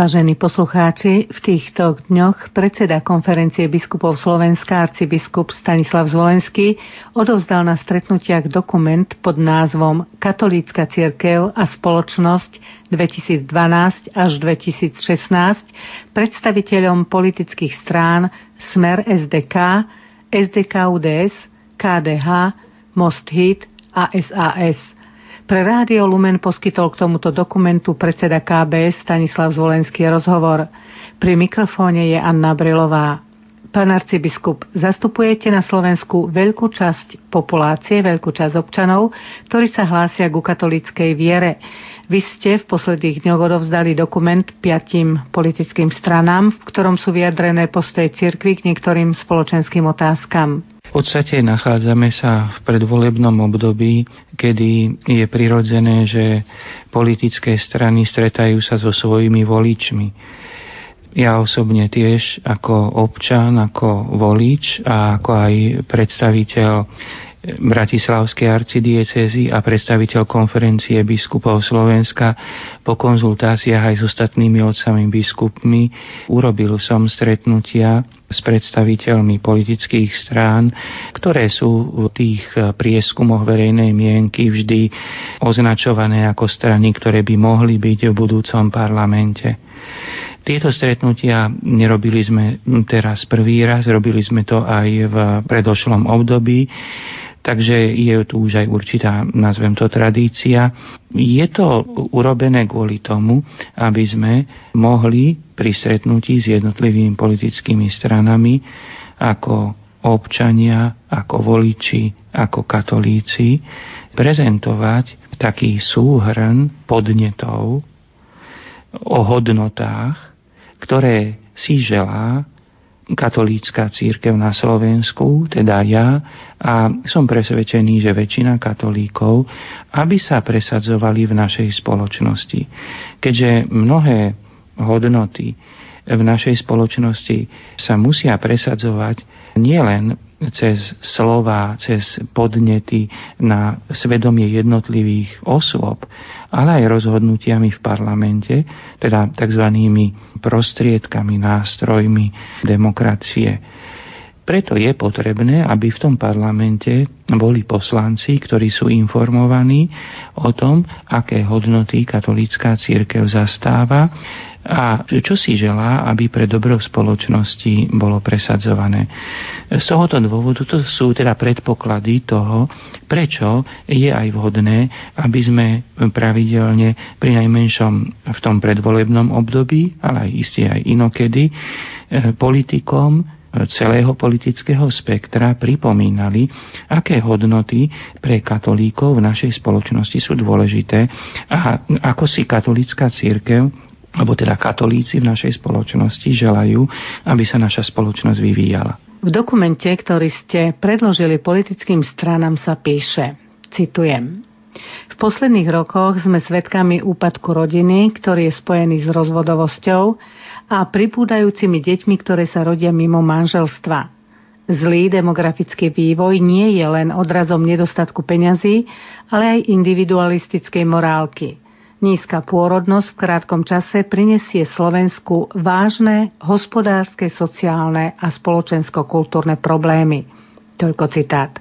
Vážení poslucháči, v týchto dňoch predseda konferencie biskupov Slovenska arcibiskup Stanislav Zvolenský odovzdal na stretnutiach dokument pod názvom Katolícka cirkev a spoločnosť 2012 až 2016 predstaviteľom politických strán Smer SDK, SDK UDS, KDH, Most Hit a SAS – pre Rádio Lumen poskytol k tomuto dokumentu predseda KBS Stanislav Zvolenský rozhovor. Pri mikrofóne je Anna Brilová. Pán arcibiskup, zastupujete na Slovensku veľkú časť populácie, veľkú časť občanov, ktorí sa hlásia ku katolíckej viere. Vy ste v posledných dňoch odovzdali dokument piatim politickým stranám, v ktorom sú vyjadrené postoje cirkvy k niektorým spoločenským otázkam. V podstate nachádzame sa v predvolebnom období, kedy je prirodzené, že politické strany stretajú sa so svojimi voličmi. Ja osobne tiež ako občan, ako volič a ako aj predstaviteľ Bratislavskej arcidiecezy a predstaviteľ konferencie biskupov Slovenska po konzultáciách aj s ostatnými otcami biskupmi urobil som stretnutia s predstaviteľmi politických strán, ktoré sú v tých prieskumoch verejnej mienky vždy označované ako strany, ktoré by mohli byť v budúcom parlamente. Tieto stretnutia nerobili sme teraz prvý raz, robili sme to aj v predošlom období takže je tu už aj určitá, nazvem to, tradícia. Je to urobené kvôli tomu, aby sme mohli pri stretnutí s jednotlivými politickými stranami ako občania, ako voliči, ako katolíci prezentovať taký súhrn podnetov o hodnotách, ktoré si želá katolícka církev na Slovensku, teda ja, a som presvedčený, že väčšina katolíkov, aby sa presadzovali v našej spoločnosti. Keďže mnohé hodnoty v našej spoločnosti sa musia presadzovať nielen cez slova, cez podnety na svedomie jednotlivých osôb, ale aj rozhodnutiami v parlamente, teda tzv. prostriedkami, nástrojmi demokracie. Preto je potrebné, aby v tom parlamente boli poslanci, ktorí sú informovaní o tom, aké hodnoty katolícká církev zastáva a čo si želá, aby pre dobro spoločnosti bolo presadzované. Z tohoto dôvodu to sú teda predpoklady toho, prečo je aj vhodné, aby sme pravidelne pri najmenšom v tom predvolebnom období, ale aj isté aj inokedy, eh, politikom celého politického spektra pripomínali, aké hodnoty pre katolíkov v našej spoločnosti sú dôležité a ako si katolická církev alebo teda katolíci v našej spoločnosti želajú, aby sa naša spoločnosť vyvíjala. V dokumente, ktorý ste predložili politickým stranám, sa píše, citujem, v posledných rokoch sme svedkami úpadku rodiny, ktorý je spojený s rozvodovosťou a pripúdajúcimi deťmi, ktoré sa rodia mimo manželstva. Zlý demografický vývoj nie je len odrazom nedostatku peňazí, ale aj individualistickej morálky. Nízka pôrodnosť v krátkom čase prinesie Slovensku vážne hospodárske, sociálne a spoločensko-kultúrne problémy. Toľko citát.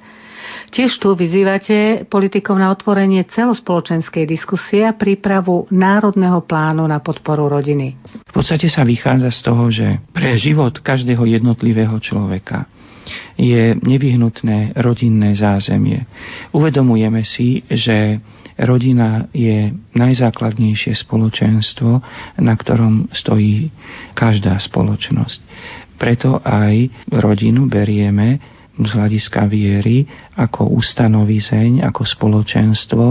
Tiež tu vyzývate politikov na otvorenie celospoločenskej diskusie a prípravu národného plánu na podporu rodiny. V podstate sa vychádza z toho, že pre život každého jednotlivého človeka je nevyhnutné rodinné zázemie. Uvedomujeme si, že rodina je najzákladnejšie spoločenstvo, na ktorom stojí každá spoločnosť. Preto aj rodinu berieme z hľadiska viery ako ustanovizeň, ako spoločenstvo,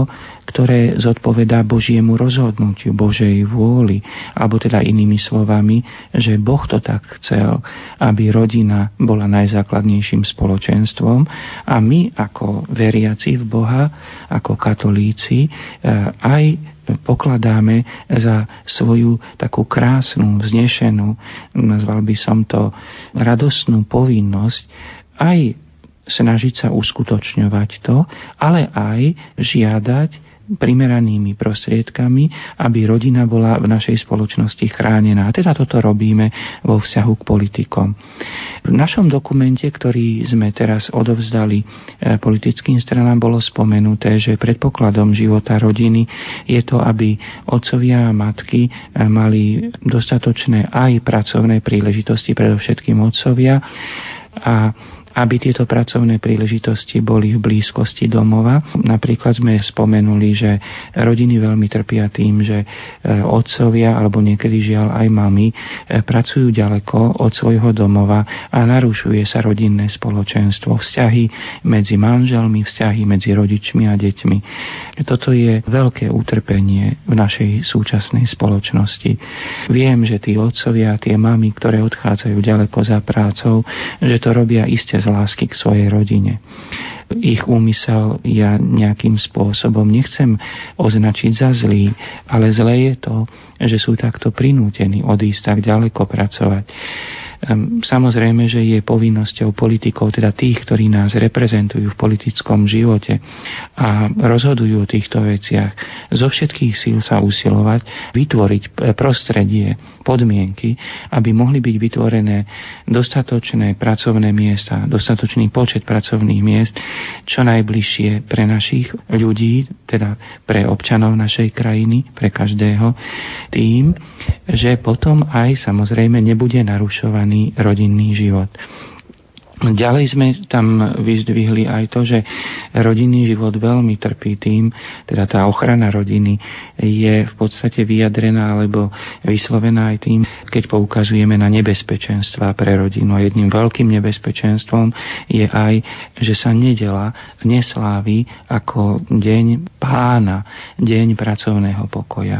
ktoré zodpovedá Božiemu rozhodnutiu, Božej vôli, alebo teda inými slovami, že Boh to tak chcel, aby rodina bola najzákladnejším spoločenstvom. A my ako veriaci v Boha, ako katolíci, eh, aj pokladáme za svoju takú krásnu, vznešenú, nazval by som to radostnú povinnosť, aj snažiť sa uskutočňovať to, ale aj žiadať primeranými prostriedkami, aby rodina bola v našej spoločnosti chránená. Teda toto robíme vo vzťahu k politikom. V našom dokumente, ktorý sme teraz odovzdali e, politickým stranám, bolo spomenuté, že predpokladom života rodiny je to, aby otcovia a matky e, mali dostatočné aj pracovné príležitosti, predovšetkým otcovia, a aby tieto pracovné príležitosti boli v blízkosti domova. Napríklad sme spomenuli, že rodiny veľmi trpia tým, že e, otcovia alebo niekedy žiaľ aj mami e, pracujú ďaleko od svojho domova a narušuje sa rodinné spoločenstvo, vzťahy medzi manželmi, vzťahy medzi rodičmi a deťmi. Toto je veľké utrpenie v našej súčasnej spoločnosti. Viem, že tí otcovia, tie mamy, ktoré odchádzajú ďaleko za prácou, že to robia iste z lásky k svojej rodine. Ich úmysel ja nejakým spôsobom nechcem označiť za zlý, ale zlé je to, že sú takto prinútení odísť tak ďaleko pracovať. Ehm, samozrejme, že je povinnosťou politikov, teda tých, ktorí nás reprezentujú v politickom živote a rozhodujú o týchto veciach, zo všetkých síl sa usilovať, vytvoriť prostredie, podmienky, aby mohli byť vytvorené dostatočné pracovné miesta, dostatočný počet pracovných miest, čo najbližšie pre našich ľudí, teda pre občanov našej krajiny, pre každého, tým, že potom aj samozrejme nebude narušovaný daný rodinný život. Ďalej sme tam vyzdvihli aj to, že rodinný život veľmi trpí tým, teda tá ochrana rodiny je v podstate vyjadrená alebo vyslovená aj tým, keď poukazujeme na nebezpečenstva pre rodinu. A jedným veľkým nebezpečenstvom je aj, že sa nedela neslávi ako deň pána, deň pracovného pokoja.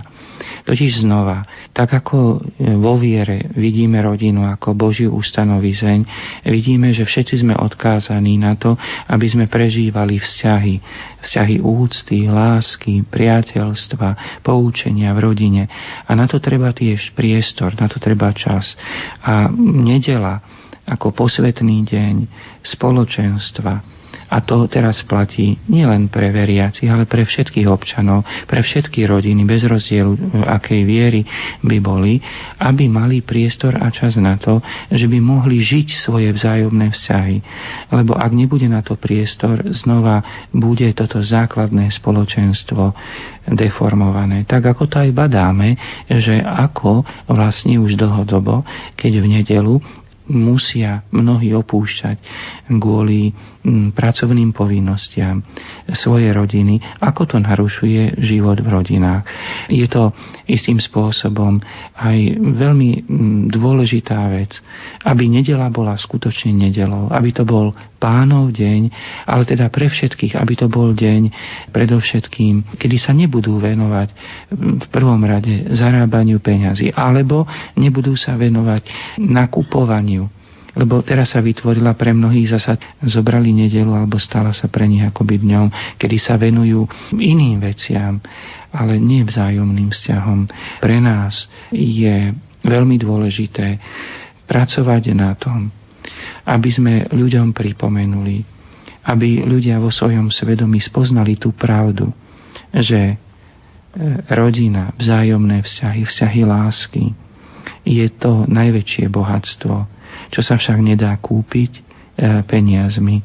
Totiž znova, tak ako vo viere vidíme rodinu ako Božiu ustanovizeň, vidíme, že všetci sme odkázaní na to, aby sme prežívali vzťahy, vzťahy úcty, lásky, priateľstva, poučenia v rodine. A na to treba tiež priestor, na to treba čas. A nedela ako posvetný deň spoločenstva, a to teraz platí nielen pre veriacich, ale pre všetkých občanov, pre všetky rodiny, bez rozdielu akej viery by boli, aby mali priestor a čas na to, že by mohli žiť svoje vzájomné vzťahy. Lebo ak nebude na to priestor, znova bude toto základné spoločenstvo deformované. Tak ako to aj badáme, že ako vlastne už dlhodobo, keď v nedelu musia mnohí opúšťať kvôli mm, pracovným povinnostiam svoje rodiny, ako to narušuje život v rodinách. Je to istým spôsobom aj veľmi mm, dôležitá vec, aby nedela bola skutočne nedelou, aby to bol pánov deň, ale teda pre všetkých, aby to bol deň predovšetkým, kedy sa nebudú venovať mm, v prvom rade zarábaniu peňazí, alebo nebudú sa venovať nakupovaniu lebo teraz sa vytvorila pre mnohých zasa, zobrali nedelu alebo stala sa pre nich akoby dňom, kedy sa venujú iným veciam, ale nie vzájomným vzťahom. Pre nás je veľmi dôležité pracovať na tom, aby sme ľuďom pripomenuli, aby ľudia vo svojom svedomí spoznali tú pravdu, že e, rodina, vzájomné vzťahy, vzťahy lásky je to najväčšie bohatstvo, čo sa však nedá kúpiť e, peniazmi,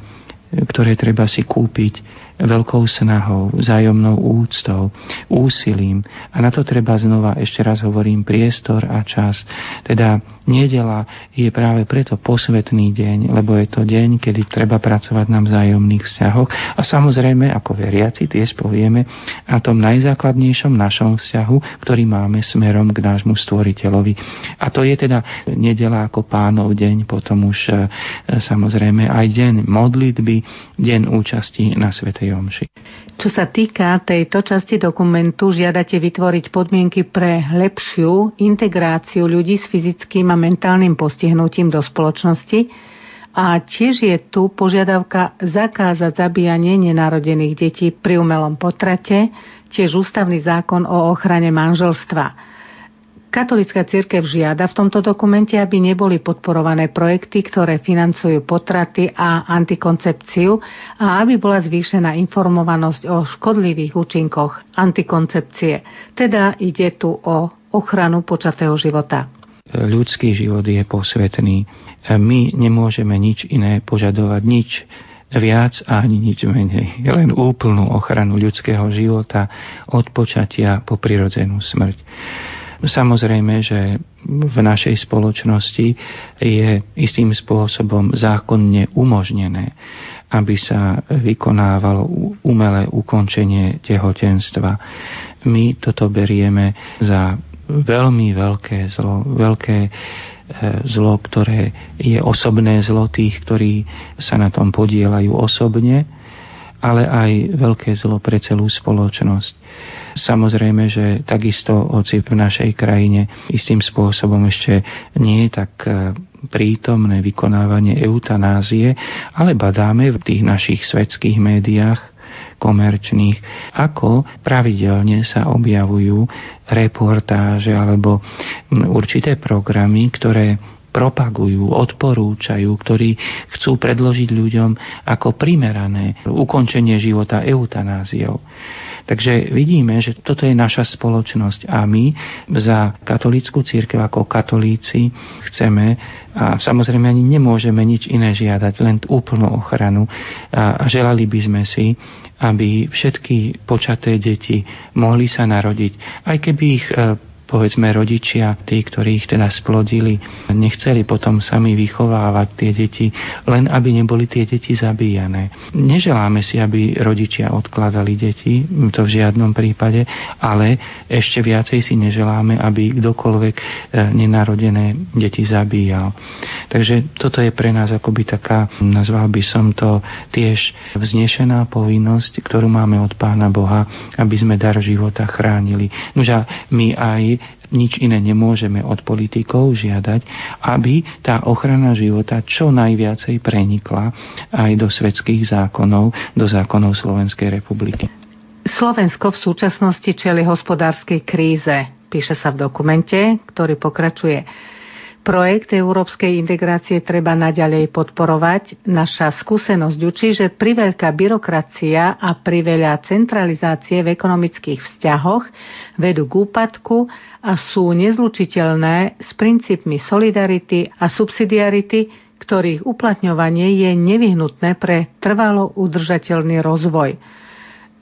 ktoré treba si kúpiť veľkou snahou, vzájomnou úctou, úsilím. A na to treba znova, ešte raz hovorím, priestor a čas. Teda nedela je práve preto posvetný deň, lebo je to deň, kedy treba pracovať na vzájomných vzťahoch. A samozrejme, ako veriaci, tiež povieme, na tom najzákladnejšom našom vzťahu, ktorý máme smerom k nášmu stvoriteľovi. A to je teda nedela ako pánov deň, potom už e, samozrejme aj deň modlitby, deň účasti na Svetej Svetej Omši. Čo sa týka tejto časti dokumentu, žiadate vytvoriť podmienky pre lepšiu integráciu ľudí s fyzickým a mentálnym postihnutím do spoločnosti a tiež je tu požiadavka zakázať zabíjanie nenarodených detí pri umelom potrate, tiež ústavný zákon o ochrane manželstva. Katolická církev žiada v tomto dokumente, aby neboli podporované projekty, ktoré financujú potraty a antikoncepciu a aby bola zvýšená informovanosť o škodlivých účinkoch antikoncepcie. Teda ide tu o ochranu počatého života. Ľudský život je posvetný. My nemôžeme nič iné požadovať, nič viac ani nič menej. Len úplnú ochranu ľudského života od počatia po prirodzenú smrť. Samozrejme, že v našej spoločnosti je istým spôsobom zákonne umožnené, aby sa vykonávalo umelé ukončenie tehotenstva. My toto berieme za veľmi veľké zlo, veľké e, zlo, ktoré je osobné zlo tých, ktorí sa na tom podielajú osobne, ale aj veľké zlo pre celú spoločnosť. Samozrejme, že takisto hoci v našej krajine istým spôsobom ešte nie je tak e, prítomné vykonávanie eutanázie, ale badáme v tých našich svetských médiách komerčných, ako pravidelne sa objavujú reportáže alebo určité programy, ktoré propagujú, odporúčajú, ktorí chcú predložiť ľuďom ako primerané ukončenie života eutanáziou. Takže vidíme, že toto je naša spoločnosť a my za katolícku církev ako katolíci chceme a samozrejme ani nemôžeme nič iné žiadať, len úplnú ochranu a želali by sme si, aby všetky počaté deti mohli sa narodiť, aj keby ich e, povedzme rodičia, tí, ktorí ich teda splodili, nechceli potom sami vychovávať tie deti, len aby neboli tie deti zabíjané. Neželáme si, aby rodičia odkladali deti, to v žiadnom prípade, ale ešte viacej si neželáme, aby kdokoľvek e, nenarodené deti zabíjal. Takže toto je pre nás akoby taká, nazval by som to tiež vznešená povinnosť, ktorú máme od Pána Boha, aby sme dar života chránili. Nože my aj nič iné nemôžeme od politikov žiadať, aby tá ochrana života čo najviacej prenikla aj do svetských zákonov, do zákonov Slovenskej republiky. Slovensko v súčasnosti čeli hospodárskej kríze, píše sa v dokumente, ktorý pokračuje. Projekt európskej integrácie treba naďalej podporovať. Naša skúsenosť učí, že priveľká byrokracia a priveľa centralizácie v ekonomických vzťahoch vedú k úpadku a sú nezlučiteľné s princípmi solidarity a subsidiarity, ktorých uplatňovanie je nevyhnutné pre trvalo udržateľný rozvoj.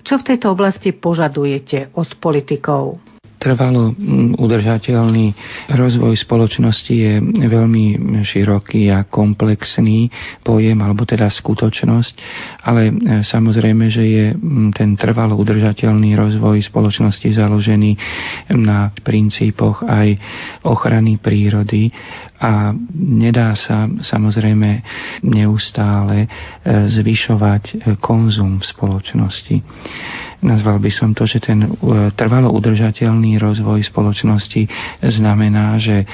Čo v tejto oblasti požadujete od politikov? Trvalo mm, udržateľný. Rozvoj spoločnosti je veľmi široký a komplexný pojem, alebo teda skutočnosť, ale e, samozrejme, že je mm, ten trvalo udržateľný rozvoj spoločnosti založený na princípoch aj ochrany prírody. A nedá sa samozrejme neustále e, zvyšovať e, konzum v spoločnosti. Nazval by som to, že ten e, trvalo udržateľný rozvoj spoločnosti znamená, že e,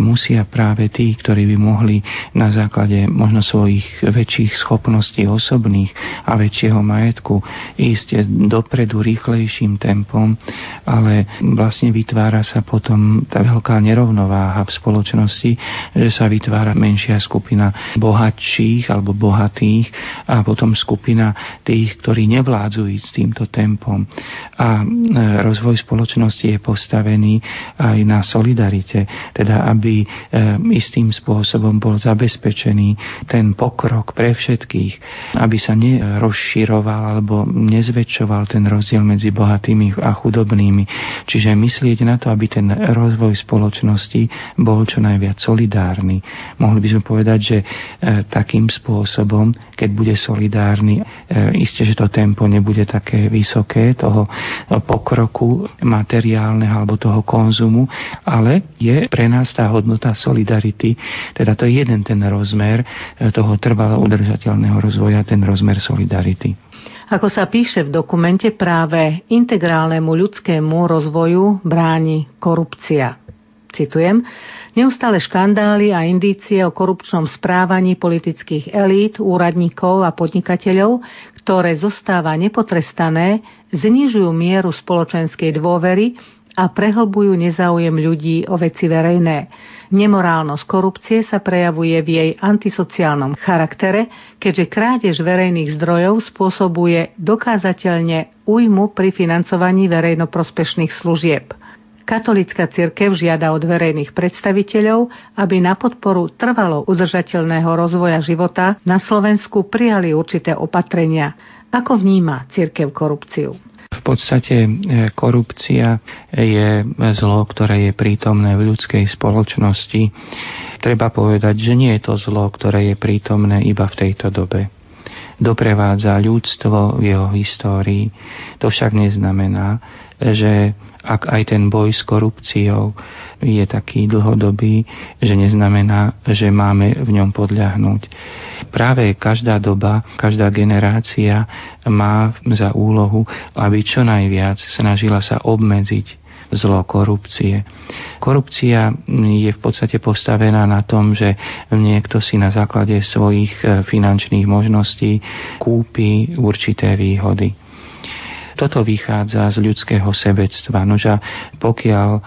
musia práve tí, ktorí by mohli na základe možno svojich väčších schopností osobných a väčšieho majetku ísť dopredu rýchlejším tempom, ale vlastne vytvára sa potom tá veľká nerovnováha v spoločnosti, že sa vytvára menšia skupina bohatších alebo bohatých a potom skupina tých, ktorí nevládzu ísť s týmto tempom tempom. A e, rozvoj spoločnosti je postavený aj na solidarite, teda aby e, istým spôsobom bol zabezpečený ten pokrok pre všetkých, aby sa nerozširoval alebo nezväčšoval ten rozdiel medzi bohatými a chudobnými. Čiže myslieť na to, aby ten rozvoj spoločnosti bol čo najviac solidárny. Mohli by sme povedať, že e, takým spôsobom, keď bude solidárny, isté, že to tempo nebude také vysoké, vysoké toho pokroku materiálneho alebo toho konzumu, ale je pre nás tá hodnota solidarity, teda to je jeden ten rozmer eh, toho trvalo udržateľného rozvoja, ten rozmer solidarity. Ako sa píše v dokumente, práve integrálnemu ľudskému rozvoju bráni korupcia. Citujem, Neustále škandály a indície o korupčnom správaní politických elít, úradníkov a podnikateľov, ktoré zostáva nepotrestané, znižujú mieru spoločenskej dôvery a prehlbujú nezáujem ľudí o veci verejné. Nemorálnosť korupcie sa prejavuje v jej antisociálnom charaktere, keďže krádež verejných zdrojov spôsobuje dokázateľne újmu pri financovaní verejnoprospešných služieb. Katolická cirkev žiada od verejných predstaviteľov, aby na podporu trvalo udržateľného rozvoja života na Slovensku prijali určité opatrenia. Ako vníma cirkev korupciu? V podstate e, korupcia je zlo, ktoré je prítomné v ľudskej spoločnosti. Treba povedať, že nie je to zlo, ktoré je prítomné iba v tejto dobe. Doprevádza ľudstvo v jeho histórii. To však neznamená, že ak aj ten boj s korupciou je taký dlhodobý, že neznamená, že máme v ňom podľahnúť. Práve každá doba, každá generácia má za úlohu, aby čo najviac snažila sa obmedziť zlo korupcie. Korupcia je v podstate postavená na tom, že niekto si na základe svojich eh, finančných možností kúpi určité výhody. Toto vychádza z ľudského sebectva. Nože pokiaľ e,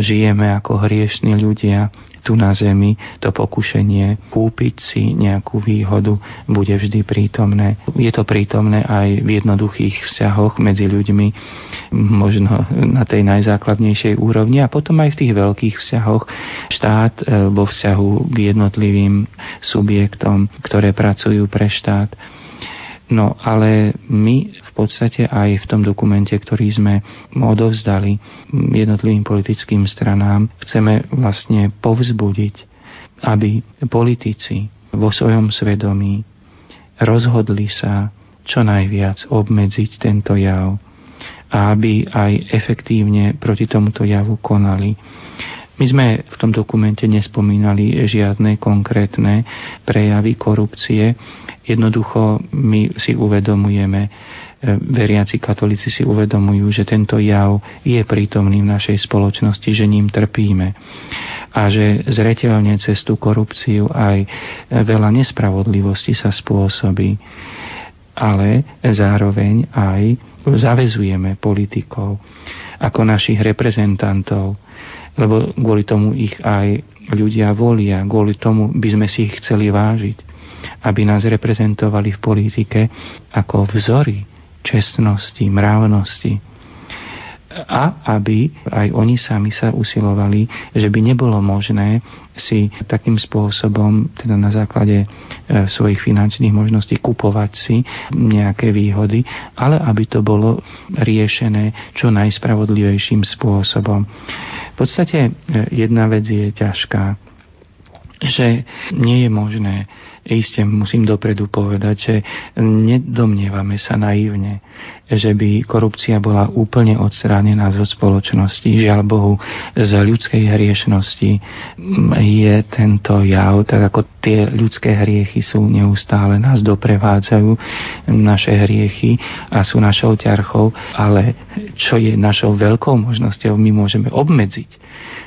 žijeme ako hriešní ľudia tu na zemi, to pokušenie kúpiť si nejakú výhodu bude vždy prítomné. Je to prítomné aj v jednoduchých vzťahoch medzi ľuďmi, možno na tej najzákladnejšej úrovni a potom aj v tých veľkých vzťahoch štát e, vo vzťahu k jednotlivým subjektom, ktoré pracujú pre štát. No ale my v podstate aj v tom dokumente, ktorý sme odovzdali jednotlivým politickým stranám, chceme vlastne povzbudiť, aby politici vo svojom svedomí rozhodli sa čo najviac obmedziť tento jav a aby aj efektívne proti tomuto javu konali. My sme v tom dokumente nespomínali žiadne konkrétne prejavy korupcie. Jednoducho my si uvedomujeme, e, veriaci katolíci si uvedomujú, že tento jav je prítomný v našej spoločnosti, že ním trpíme a že zreteľne cez tú korupciu aj veľa nespravodlivosti sa spôsobí. Ale zároveň aj zavezujeme politikov ako našich reprezentantov lebo kvôli tomu ich aj ľudia volia, kvôli tomu by sme si ich chceli vážiť, aby nás reprezentovali v politike ako vzory čestnosti, mravnosti, a aby aj oni sami sa usilovali, že by nebolo možné si takým spôsobom, teda na základe e, svojich finančných možností kupovať si nejaké výhody, ale aby to bolo riešené čo najspravodlivejším spôsobom. V podstate e, jedna vec je ťažká, že nie je možné Isté musím dopredu povedať, že nedomnievame sa naivne, že by korupcia bola úplne odstránená zo spoločnosti. Žiaľ Bohu, z ľudskej hriešnosti je tento jav, tak ako tie ľudské hriechy sú neustále, nás doprevádzajú naše hriechy a sú našou ťarchou, ale čo je našou veľkou možnosťou, my môžeme obmedziť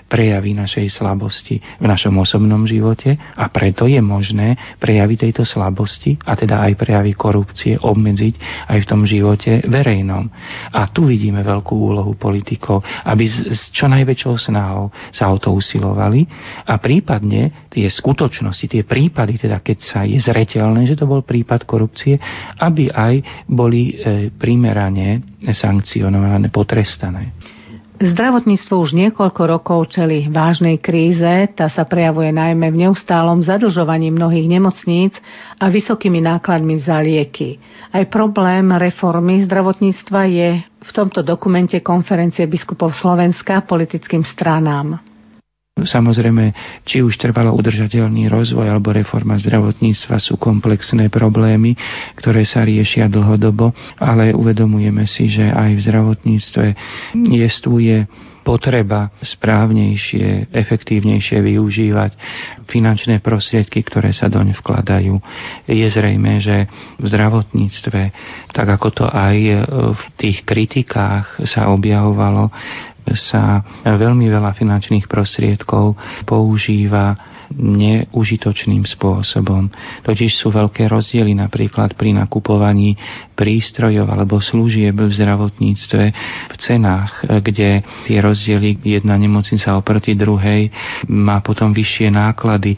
prejavy našej slabosti v našom osobnom živote a preto je možné prejavy tejto slabosti a teda aj prejavy korupcie obmedziť aj v tom živote verejnom. A tu vidíme veľkú úlohu politikov, aby s, čo najväčšou snahou sa o to usilovali a prípadne tie skutočnosti, tie prípady, teda keď sa je zretelné, že to bol prípad korupcie, aby aj boli e, primerane sankcionované, potrestané. Zdravotníctvo už niekoľko rokov čeli vážnej kríze, tá sa prejavuje najmä v neustálom zadlžovaní mnohých nemocníc a vysokými nákladmi za lieky. Aj problém reformy zdravotníctva je v tomto dokumente konferencie biskupov Slovenska politickým stranám. Samozrejme, či už trvalo udržateľný rozvoj alebo reforma zdravotníctva sú komplexné problémy, ktoré sa riešia dlhodobo, ale uvedomujeme si, že aj v zdravotníctve je potreba správnejšie, efektívnejšie využívať finančné prostriedky, ktoré sa doň vkladajú. Je zrejme, že v zdravotníctve, tak ako to aj v tých kritikách sa objavovalo, sa veľmi veľa finančných prostriedkov používa neužitočným spôsobom. Totiž sú veľké rozdiely napríklad pri nakupovaní prístrojov alebo služieb v zdravotníctve v cenách, kde tie rozdiely jedna nemocnica oproti druhej má potom vyššie náklady.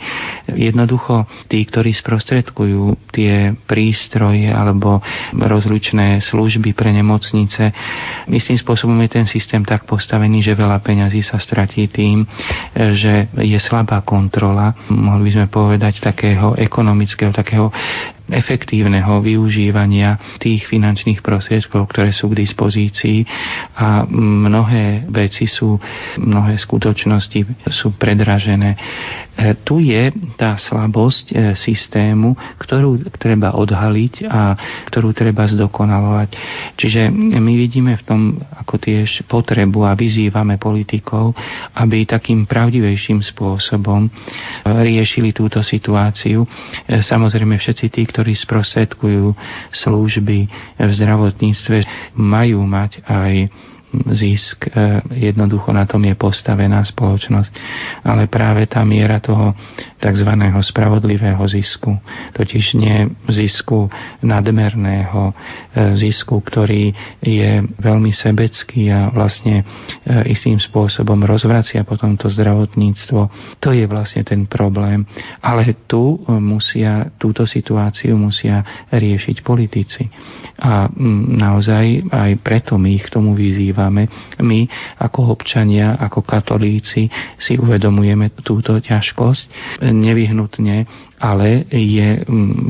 Jednoducho tí, ktorí sprostredkujú tie prístroje alebo rozličné služby pre nemocnice, istým spôsobom je ten systém tak postavený, že veľa peňazí sa stratí tým, že je slabá kontrola, mohli by sme povedať, takého ekonomického, takého efektívneho využívania tých finančných prostriedkov, ktoré sú k dispozícii a mnohé veci sú, mnohé skutočnosti sú predražené. E, tu je tá slabosť e, systému, ktorú treba odhaliť a ktorú treba zdokonalovať. Čiže my vidíme v tom ako tiež potrebu a vyzývame politikov, aby takým pravdivejším spôsobom e, riešili túto situáciu. Samozrejme všetci tí, ktorí ktorí sprostredkujú služby v zdravotníctve, majú mať aj zisk. E, jednoducho na tom je postavená spoločnosť. Ale práve tá miera toho tzv. spravodlivého zisku, totiž nie zisku nadmerného, e, zisku, ktorý je veľmi sebecký a vlastne e, istým spôsobom rozvracia potom to zdravotníctvo. To je vlastne ten problém. Ale tu musia, túto situáciu musia riešiť politici. A naozaj aj preto my ich k tomu vyzývame. My ako občania, ako katolíci si uvedomujeme túto ťažkosť. Nevyhnutne ale je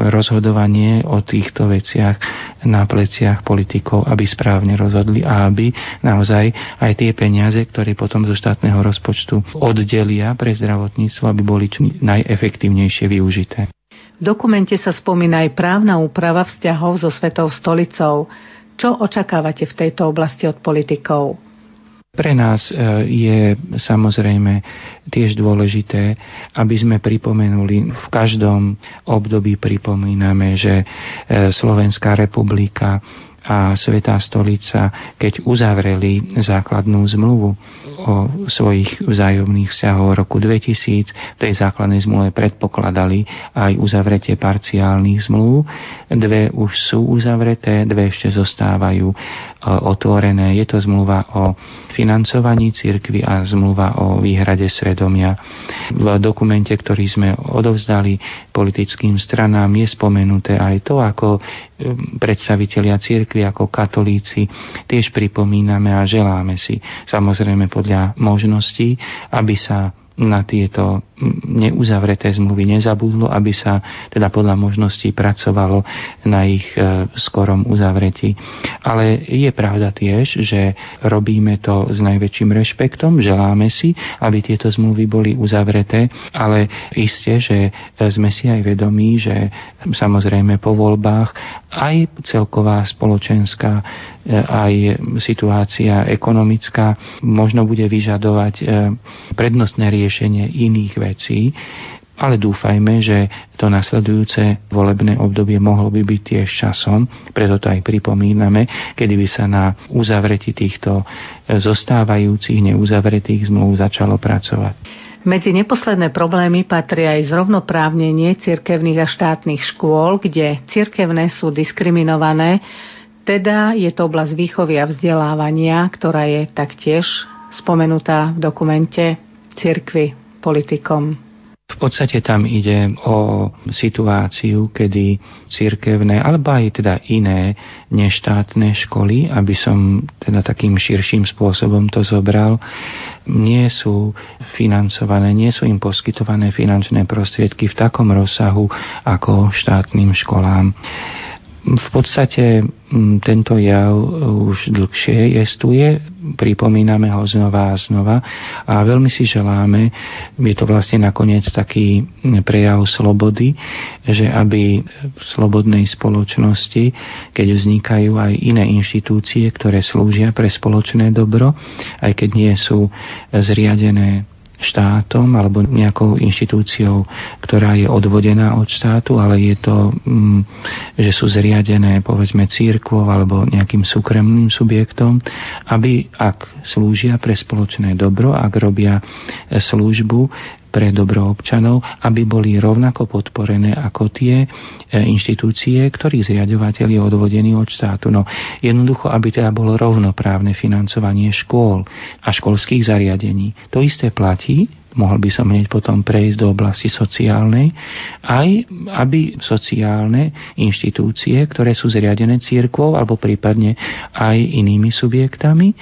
rozhodovanie o týchto veciach na pleciach politikov, aby správne rozhodli a aby naozaj aj tie peniaze, ktoré potom zo štátneho rozpočtu oddelia pre zdravotníctvo, aby boli čo najefektívnejšie využité. V dokumente sa spomína aj právna úprava vzťahov so Svetou stolicou. Čo očakávate v tejto oblasti od politikov? Pre nás e, je samozrejme tiež dôležité, aby sme pripomenuli, v každom období pripomíname, že e, Slovenská republika a Svetá stolica, keď uzavreli základnú zmluvu o svojich vzájomných vzťahov roku 2000, v tej základnej zmluve predpokladali aj uzavretie parciálnych zmluv. Dve už sú uzavreté, dve ešte zostávajú e, otvorené. Je to zmluva o financovaní cirkvy a zmluva o výhrade svedomia. V dokumente, ktorý sme odovzdali politickým stranám, je spomenuté aj to, ako predstavitelia cirkvi ako katolíci tiež pripomíname a želáme si samozrejme podľa možností, aby sa na tieto neuzavreté zmluvy nezabudlo, aby sa teda podľa možností pracovalo na ich e, skorom uzavretí. Ale je pravda tiež, že robíme to s najväčším rešpektom, želáme si, aby tieto zmluvy boli uzavreté, ale iste, že sme si aj vedomí, že samozrejme po voľbách aj celková spoločenská, e, aj situácia ekonomická možno bude vyžadovať e, prednostné riešenie iných vecí, ale dúfajme, že to nasledujúce volebné obdobie mohlo by byť tiež časom, preto to aj pripomíname, kedy by sa na uzavretí týchto e, zostávajúcich neuzavretých zmluv začalo pracovať. Medzi neposledné problémy patrí aj zrovnoprávnenie cirkevných a štátnych škôl, kde cirkevné sú diskriminované, teda je to oblasť výchovy a vzdelávania, ktorá je taktiež spomenutá v dokumente cirkvy politikom. V podstate tam ide o situáciu, kedy cirkevné, alebo aj teda iné neštátne školy, aby som teda takým širším spôsobom to zobral, nie sú financované, nie sú im poskytované finančné prostriedky v takom rozsahu ako štátnym školám. V podstate tento jav už dlhšie jestuje, pripomíname ho znova a znova. A veľmi si želáme, je to vlastne nakoniec taký prejav slobody, že aby v slobodnej spoločnosti, keď vznikajú aj iné inštitúcie, ktoré slúžia pre spoločné dobro, aj keď nie sú zriadené štátom alebo nejakou inštitúciou, ktorá je odvodená od štátu, ale je to, mm, že sú zriadené povedzme církvou alebo nejakým súkromným subjektom, aby ak slúžia pre spoločné dobro, ak robia službu, pre dobro občanov, aby boli rovnako podporené ako tie e, inštitúcie, ktorých zriadovateľ je odvodený od štátu. No, jednoducho, aby teda bolo rovnoprávne financovanie škôl a školských zariadení. To isté platí mohol by som hneď potom prejsť do oblasti sociálnej, aj aby sociálne inštitúcie, ktoré sú zriadené církvou alebo prípadne aj inými subjektami,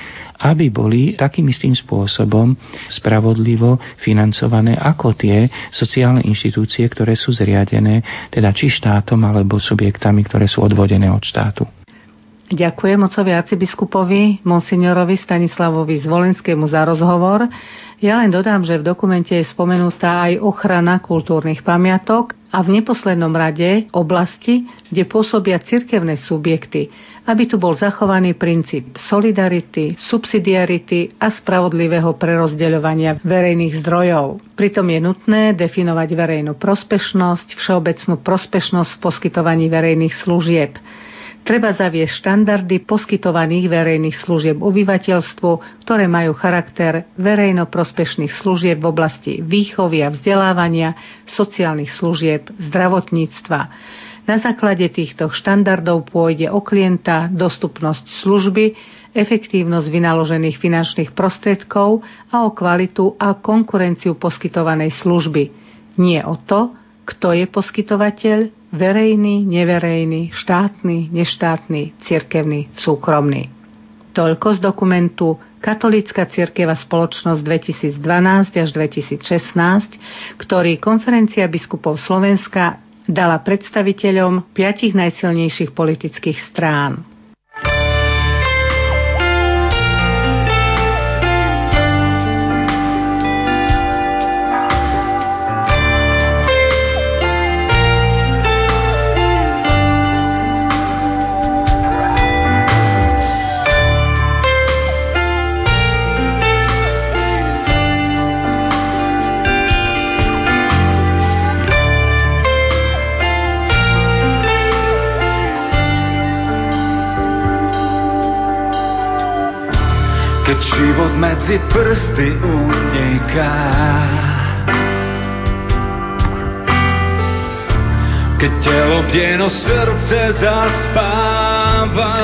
aby boli takým istým spôsobom spravodlivo financované ako tie sociálne inštitúcie, ktoré sú zriadené teda či štátom alebo subjektami, ktoré sú odvodené od štátu. Ďakujem ocovi arcibiskupovi, monsignorovi Stanislavovi Zvolenskému za rozhovor. Ja len dodám, že v dokumente je spomenutá aj ochrana kultúrnych pamiatok a v neposlednom rade oblasti, kde pôsobia cirkevné subjekty, aby tu bol zachovaný princíp solidarity, subsidiarity a spravodlivého prerozdeľovania verejných zdrojov. Pritom je nutné definovať verejnú prospešnosť, všeobecnú prospešnosť v poskytovaní verejných služieb – Treba zaviesť štandardy poskytovaných verejných služieb obyvateľstvu, ktoré majú charakter verejnoprospešných služieb v oblasti výchovy a vzdelávania, sociálnych služieb, zdravotníctva. Na základe týchto štandardov pôjde o klienta, dostupnosť služby, efektívnosť vynaložených finančných prostriedkov a o kvalitu a konkurenciu poskytovanej služby. Nie o to, kto je poskytovateľ, verejný, neverejný, štátny, neštátny, cirkevný, súkromný. Toľko z dokumentu Katolícka cirkeva spoločnosť 2012 až 2016, ktorý konferencia biskupov Slovenska dala predstaviteľom piatich najsilnejších politických strán. Prsty uniká. Keď telo bdeno srdce zaspáva,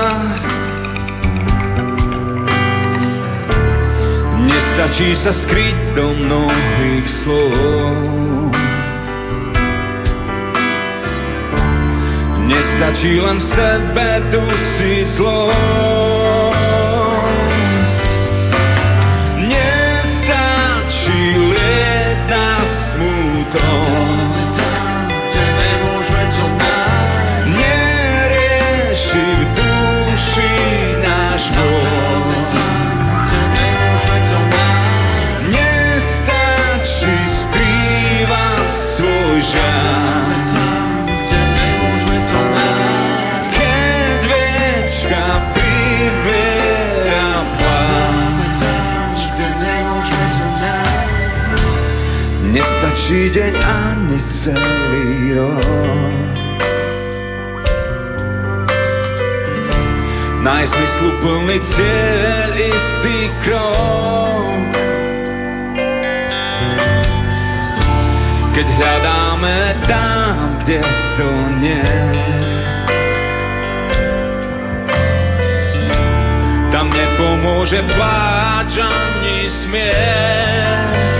nestačí sa skryť do mnohých slov. Nestačí len v sebe dusiť zlom. Najzmysluplný cieľ, istý krok. Keď hľadáme tam, kde to nie tam nepomôže pláč ani smiech.